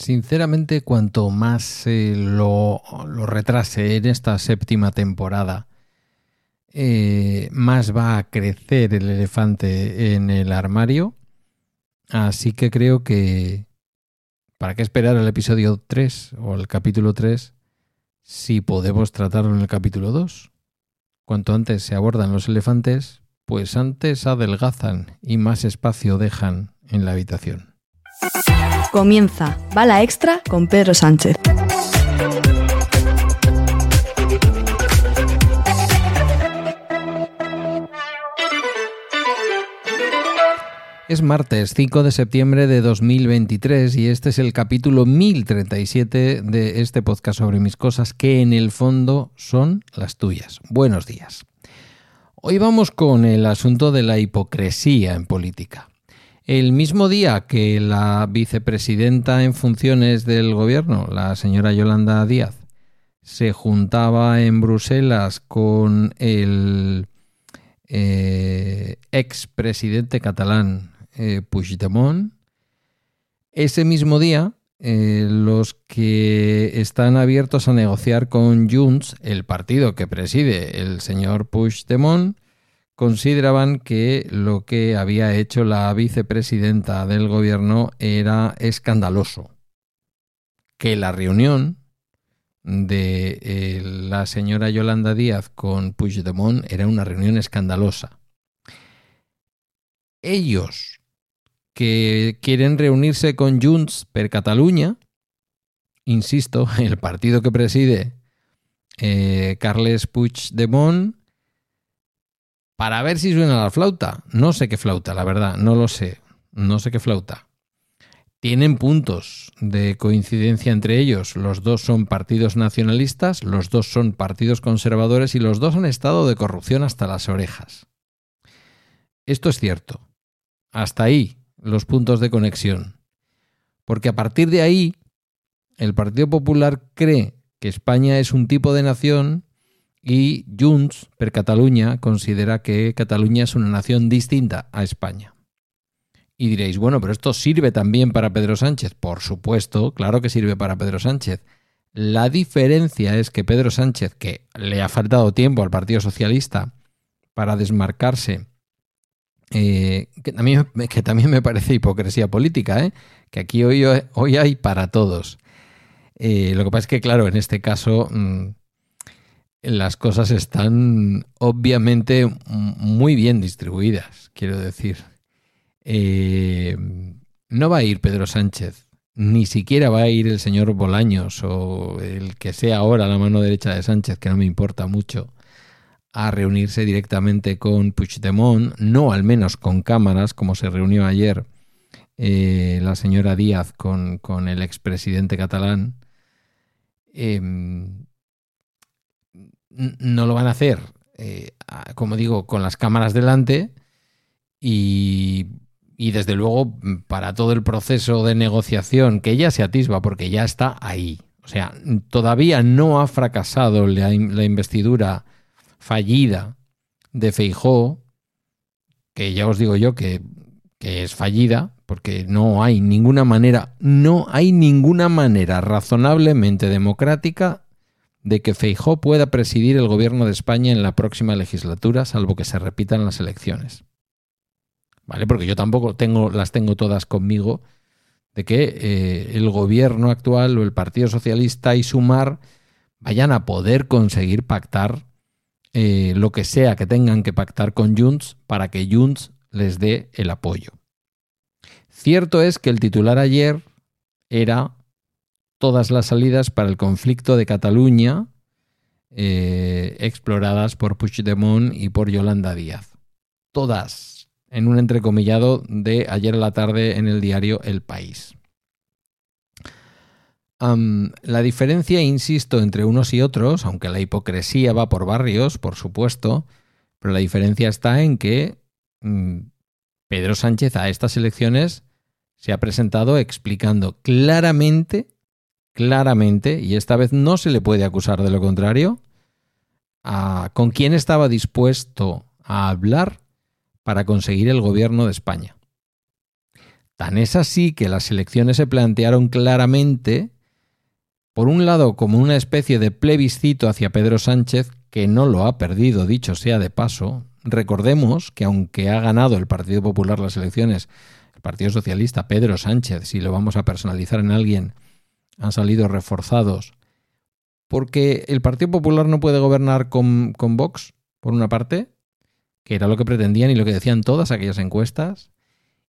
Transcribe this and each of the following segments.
Sinceramente, cuanto más se lo, lo, retrase en esta séptima temporada, eh, más va a crecer el elefante en el armario. Así que creo que... ¿Para qué esperar el episodio 3 o el capítulo 3 si podemos tratarlo en el capítulo 2? Cuanto antes se abordan los elefantes, pues antes adelgazan y más espacio dejan en la habitación. Comienza Bala Extra con Pedro Sánchez. Es martes 5 de septiembre de 2023 y este es el capítulo 1037 de este podcast sobre mis cosas que en el fondo son las tuyas. Buenos días. Hoy vamos con el asunto de la hipocresía en política. El mismo día que la vicepresidenta en funciones del gobierno, la señora Yolanda Díaz, se juntaba en Bruselas con el eh, expresidente catalán eh, Puigdemont, ese mismo día eh, los que están abiertos a negociar con Junts, el partido que preside el señor Puigdemont, consideraban que lo que había hecho la vicepresidenta del gobierno era escandaloso, que la reunión de eh, la señora Yolanda Díaz con Puigdemont era una reunión escandalosa. Ellos que quieren reunirse con Junts per Cataluña, insisto, el partido que preside eh, Carles Puigdemont, para ver si suena la flauta. No sé qué flauta, la verdad, no lo sé. No sé qué flauta. Tienen puntos de coincidencia entre ellos. Los dos son partidos nacionalistas, los dos son partidos conservadores y los dos han estado de corrupción hasta las orejas. Esto es cierto. Hasta ahí los puntos de conexión. Porque a partir de ahí, el Partido Popular cree que España es un tipo de nación y Junts per Cataluña considera que Cataluña es una nación distinta a España. Y diréis, bueno, pero esto sirve también para Pedro Sánchez. Por supuesto, claro que sirve para Pedro Sánchez. La diferencia es que Pedro Sánchez, que le ha faltado tiempo al Partido Socialista para desmarcarse, eh, que, también, me parece hipocresía política, ¿eh? que aquí hoy, hoy hay para todos. Eh, lo que pasa es que, claro, en este caso mm, las cosas están obviamente muy bien distribuidas, quiero decir. Eh, no va a ir Pedro Sánchez, ni siquiera va a ir el señor Bolaños o el que sea ahora la mano derecha de Sánchez, que no me importa mucho, a reunirse directamente con Puigdemont, no al menos con cámaras, como se reunió ayer eh, la señora Díaz con, con el expresidente catalán. Eh, no lo van a hacer, eh, como digo, con las cámaras delante y, desde luego para todo el proceso de negociación que ya se atisba porque ya está ahí. O sea, todavía no ha fracasado la, investidura fallida de Feijó, que ya os digo yo que, que es fallida, porque no hay ninguna manera, no hay ninguna manera razonablemente democrática de que Feijó pueda presidir el gobierno de España en la próxima legislatura, salvo que se repitan las elecciones. ¿Vale? Porque yo tampoco tengo, las tengo todas conmigo de que eh, el gobierno actual o el Partido Socialista y Sumar vayan a poder conseguir pactar eh, lo que sea que tengan que pactar con Junts para que Junts les dé el apoyo. Cierto es que el titular ayer era todas las salidas para el conflicto de Cataluña eh, exploradas por Puigdemont y por Yolanda Díaz. Todas, en un entrecomillado de ayer a la tarde en el diario El País. la diferencia, insisto, entre unos y otros, aunque la hipocresía va por barrios, por supuesto, pero la diferencia está en que mm, Pedro Sánchez a estas elecciones se ha presentado explicando claramente claramente, y esta vez no se le puede acusar de lo contrario, con quién estaba dispuesto a hablar para conseguir el gobierno de España. Tan es así que las elecciones se plantearon claramente, por un lado, como una especie de plebiscito hacia Pedro Sánchez, que no lo ha perdido, dicho sea de paso. Recordemos que aunque ha ganado el Partido Popular las elecciones, el Partido Socialista, Pedro Sánchez, si lo vamos a personalizar en alguien, han salido reforzados porque el Partido Popular no puede gobernar con, con Vox, por una parte, que era lo que pretendían y lo que decían todas aquellas encuestas,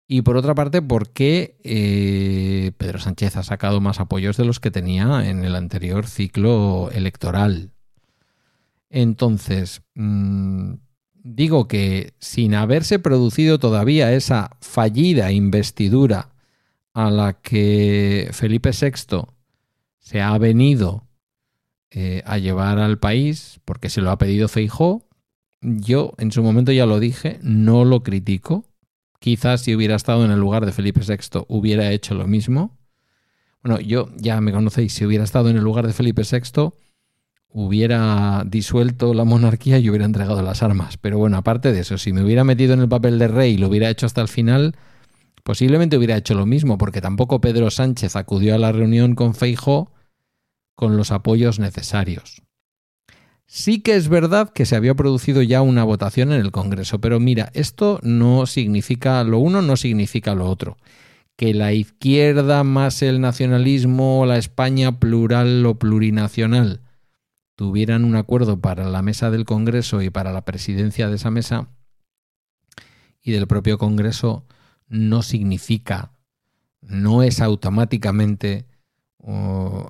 y por otra parte, porque eh, Pedro Sánchez ha sacado más apoyos de los que tenía en el anterior ciclo electoral. Entonces, mm, digo que sin haberse producido todavía esa fallida investidura a la que Felipe VI se ha venido eh, a llevar al país porque se lo ha pedido Feijó. Yo en su momento ya lo dije, no lo critico. Quizás si hubiera estado en el lugar de Felipe VI hubiera hecho lo mismo. Bueno, yo ya me conocéis, si hubiera estado en el lugar de Felipe VI hubiera disuelto la monarquía y hubiera entregado las armas. Pero bueno, aparte de eso, si me hubiera metido en el papel de rey y lo hubiera hecho hasta el final, posiblemente hubiera hecho lo mismo, porque tampoco Pedro Sánchez acudió a la reunión con Feijó con los apoyos necesarios. Sí que es verdad que se había producido ya una votación en el Congreso, pero mira, esto no significa, lo uno no significa lo otro. Que la izquierda más el nacionalismo, la España plural o plurinacional, tuvieran un acuerdo para la mesa del Congreso y para la presidencia de esa mesa y del propio Congreso, no significa, no es automáticamente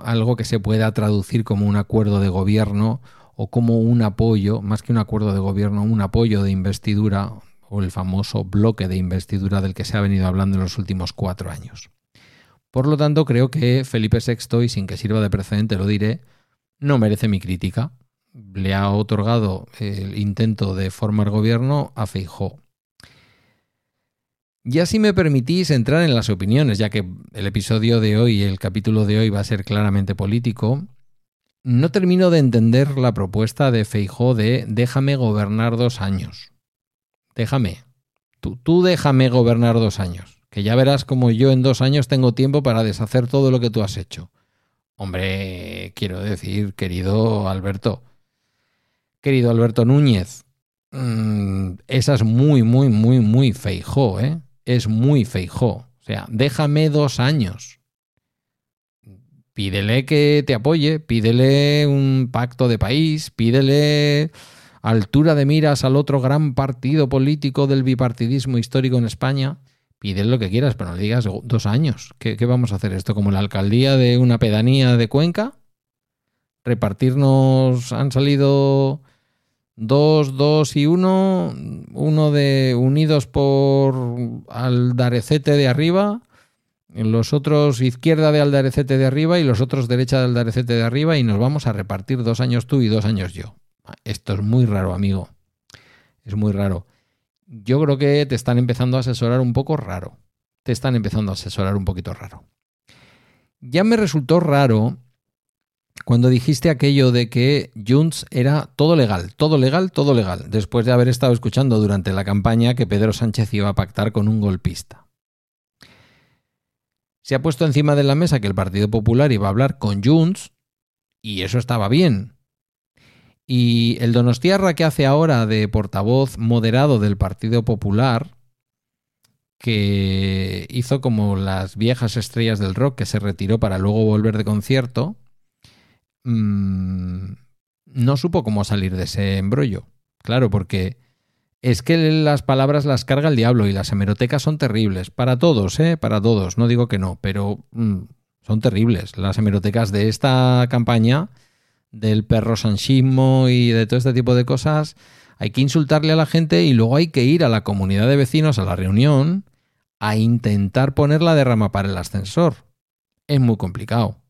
algo que se pueda traducir como un acuerdo de gobierno o como un apoyo, más que un acuerdo de gobierno, un apoyo de investidura o el famoso bloque de investidura del que se ha venido hablando en los últimos cuatro años. Por lo tanto, creo que Felipe VI, y sin que sirva de precedente lo diré, no merece mi crítica. Le ha otorgado el intento de formar gobierno a Feijó. Ya si me permitís entrar en las opiniones, ya que el episodio de hoy, el capítulo de hoy va a ser claramente político, no termino de entender la propuesta de Feijó de déjame gobernar dos años. Déjame. Tú, tú déjame gobernar dos años. Que ya verás como yo en dos años tengo tiempo para deshacer todo lo que tú has hecho. Hombre, quiero decir, querido Alberto, querido Alberto Núñez, mmm, esa es muy, muy, muy, muy Feijó, ¿eh? Es muy feijó. O sea, déjame dos años. Pídele que te apoye, pídele un pacto de país, pídele altura de miras al otro gran partido político del bipartidismo histórico en España. Pídele lo que quieras, pero no le digas dos años. ¿Qué, ¿Qué, vamos a hacer esto? ¿Como la alcaldía de una pedanía de Cuenca? ¿Repartirnos han salido Dos, dos y uno. Uno de unidos por Aldarecete de arriba. Los otros izquierda de Aldarecete de arriba y los otros derecha de Aldarecete de arriba. Y nos vamos a repartir dos años tú y dos años yo. Esto es muy raro, amigo. Es muy raro. Yo creo que te están empezando a asesorar un poco raro. Te están empezando a asesorar un poquito raro. Ya me resultó raro cuando dijiste aquello de que Junts era todo legal, todo legal, todo legal, después de haber estado escuchando durante la campaña que Pedro Sánchez iba a pactar con un golpista. Se ha puesto encima de la mesa que el Partido Popular iba a hablar con Junts y eso estaba bien. Y el Donostiarra que hace ahora de portavoz moderado del Partido Popular, que hizo como las viejas estrellas del rock que se retiró para luego volver de concierto, mmm, no supo cómo salir de ese embrollo. Claro, porque es que las palabras las carga el diablo y las hemerotecas son terribles. Para todos, ¿eh? Para todos. No digo que no, pero mmm, son terribles. Las hemerotecas de esta campaña, del perro sanchismo y de todo este tipo de cosas, hay que insultarle a la gente y luego hay que ir a la comunidad de vecinos, a la reunión, a intentar poner la derrama para el ascensor. Es muy complicado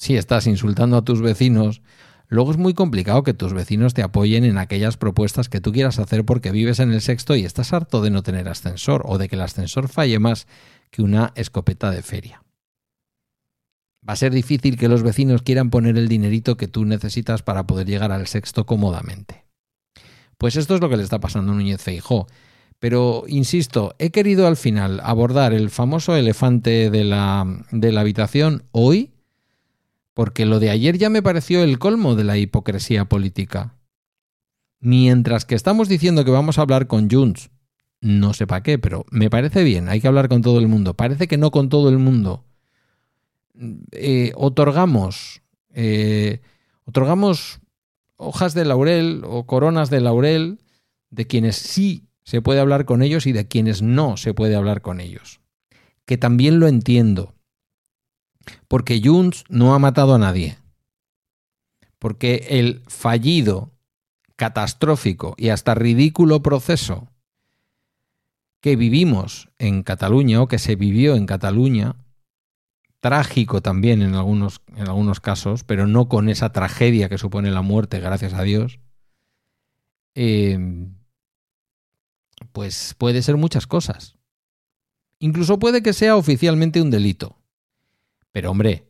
si estás insultando a tus vecinos, luego es muy complicado que tus vecinos te apoyen en aquellas propuestas que tú quieras hacer porque vives en el sexto y estás harto de no tener ascensor o de que el ascensor falle más que una escopeta de feria. Va a ser difícil que los vecinos quieran poner el dinerito que tú necesitas para poder llegar al sexto cómodamente. Pues esto es lo que le está pasando a Núñez Feijó. Pero, insisto, he querido al final abordar el famoso elefante de la, de la habitación hoy, porque lo de ayer ya me pareció el colmo de la hipocresía política. Mientras que estamos diciendo que vamos a hablar con Junts, no sé para qué, pero me parece bien, hay que hablar con todo el mundo. Parece que no con todo el mundo. Eh, otorgamos, eh, otorgamos hojas de laurel o coronas de laurel de quienes sí se puede hablar con ellos y de quienes no se puede hablar con ellos. Que también lo entiendo. Porque Junts no ha matado a nadie. Porque el fallido catastrófico y hasta ridículo proceso que vivimos en Cataluña o que se vivió en Cataluña, trágico también en algunos, en algunos casos, pero no con esa tragedia que supone la muerte, gracias a Dios, eh, pues puede ser muchas cosas. Incluso puede que sea oficialmente un delito. Pero hombre,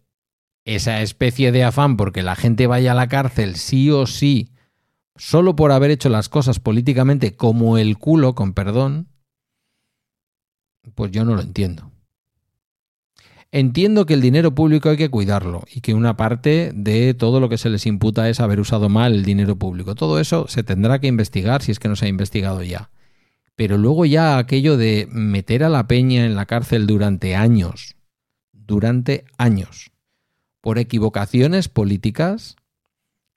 esa especie de afán porque la gente vaya a la cárcel sí o sí solo por haber hecho las cosas políticamente como el culo, con perdón, pues yo no lo entiendo. Entiendo que el dinero público hay que cuidarlo y que una parte de todo lo que se les imputa es haber usado mal el dinero público. Todo eso se tendrá que investigar si es que no se ha investigado ya. Pero luego ya aquello de meter a la peña en la cárcel durante años, durante años, por equivocaciones políticas,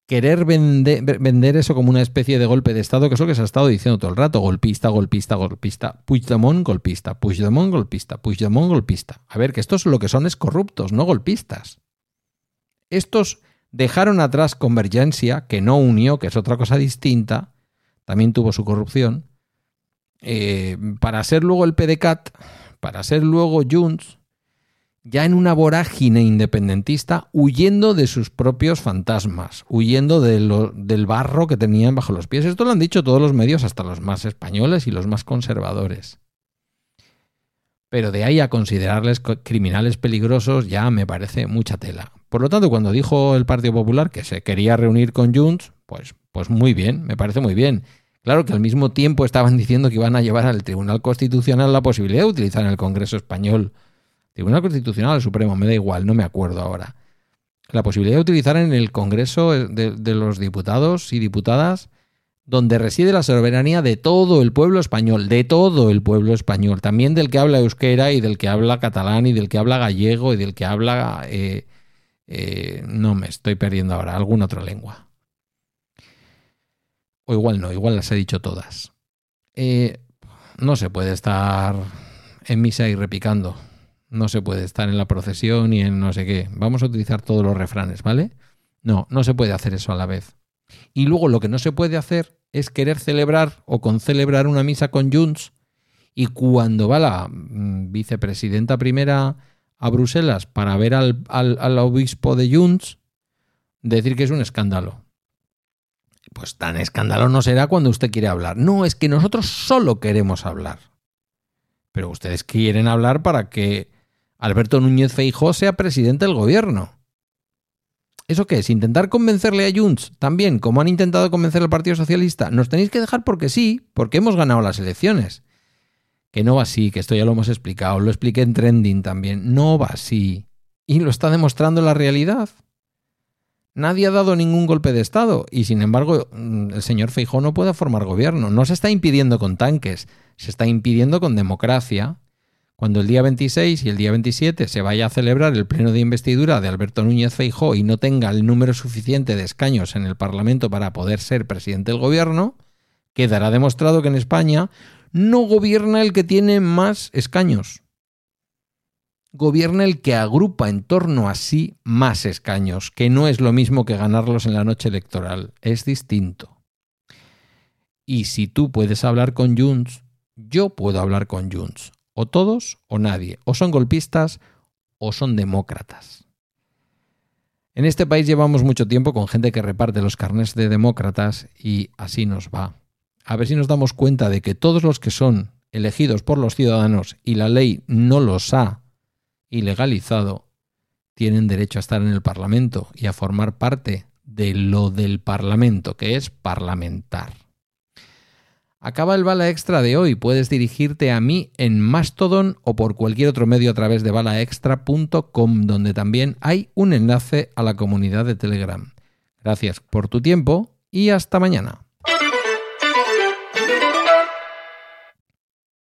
querer vender, eso como una especie de golpe de Estado, que es lo que se ha estado diciendo todo el rato, golpista, golpista, golpista, Puigdemont, golpista, Puigdemont, golpista, Puigdemont, golpista. A ver, que estos lo que son es corruptos, no golpistas. Estos dejaron atrás Convergencia, que no unió, que es otra cosa distinta, también tuvo su corrupción, eh, para ser luego el PDCAT, para ser luego Junts, ya en una vorágine independentista, huyendo de sus propios fantasmas, huyendo del barro que tenían bajo los pies. Esto lo han dicho todos los medios, hasta los más españoles y los más conservadores. Pero de ahí a considerarles criminales peligrosos ya me parece mucha tela. Por lo tanto, cuando dijo el Partido Popular que se quería reunir con Junts, pues, pues muy bien, me parece muy bien. Claro que al mismo tiempo estaban diciendo que iban a llevar al Tribunal Constitucional la posibilidad de utilizar en el Congreso Español Tribunal Constitucional Supremo, me da igual, no me acuerdo ahora. La posibilidad de utilizar en el Congreso de, los diputados y diputadas donde reside la soberanía de todo el pueblo español, de todo el pueblo español, también del que habla euskera y del que habla catalán y del que habla gallego y del que habla... Eh, eh, no me estoy perdiendo ahora, alguna otra lengua. O igual no, igual las he dicho todas. Eh, no se puede estar en misa y repicando. No se puede estar en la procesión y en no sé qué. Vamos a utilizar todos los refranes, ¿vale? No, no se puede hacer eso a la vez. Y luego lo que no se puede hacer es querer celebrar o concelebrar una misa con Junts y cuando va la mm, vicepresidenta primera a Bruselas para ver al, al obispo de Junts, decir que es un escándalo. Pues tan escándalo no será cuando usted quiere hablar. No, es que nosotros solo queremos hablar. Pero ustedes quieren hablar para que Alberto Núñez Feijó sea presidente del gobierno. ¿Eso qué es? ¿Intentar convencerle a Junts también, como han intentado convencer al Partido Socialista? Nos tenéis que dejar porque sí, porque hemos ganado las elecciones. Que no va así, que esto ya lo hemos explicado, lo expliqué en Trending también. No va así. Y lo está demostrando la realidad. Nadie ha dado ningún golpe de Estado y sin embargo mm, el señor Feijó no puede formar gobierno. No se está impidiendo con tanques, se está impidiendo con democracia, cuando el día 26 y el día 27 se vaya a celebrar el pleno de investidura de Alberto Núñez Feijó y no tenga el número suficiente de escaños en el Parlamento para poder ser presidente del gobierno, quedará demostrado que en España no gobierna el que tiene más escaños. Gobierna el que agrupa en torno a sí más escaños, que no es lo mismo que ganarlos en la noche electoral, es distinto. Y si tú puedes hablar con Junts, yo puedo hablar con Junts o todos o nadie. O son golpistas o son demócratas. En este país llevamos mucho tiempo con gente que reparte los carnés de demócratas y así nos va. A ver si nos damos cuenta de que todos los que son elegidos por los ciudadanos y la ley no los ha ilegalizado, tienen derecho a estar en el Parlamento y a formar parte de lo del Parlamento, que es parlamentar. Acaba el bala extra de hoy. Puedes dirigirte a mí en Mastodon o por cualquier otro medio a través de balaextra.com, donde también hay un enlace a la comunidad de Telegram. Gracias por tu tiempo y hasta mañana.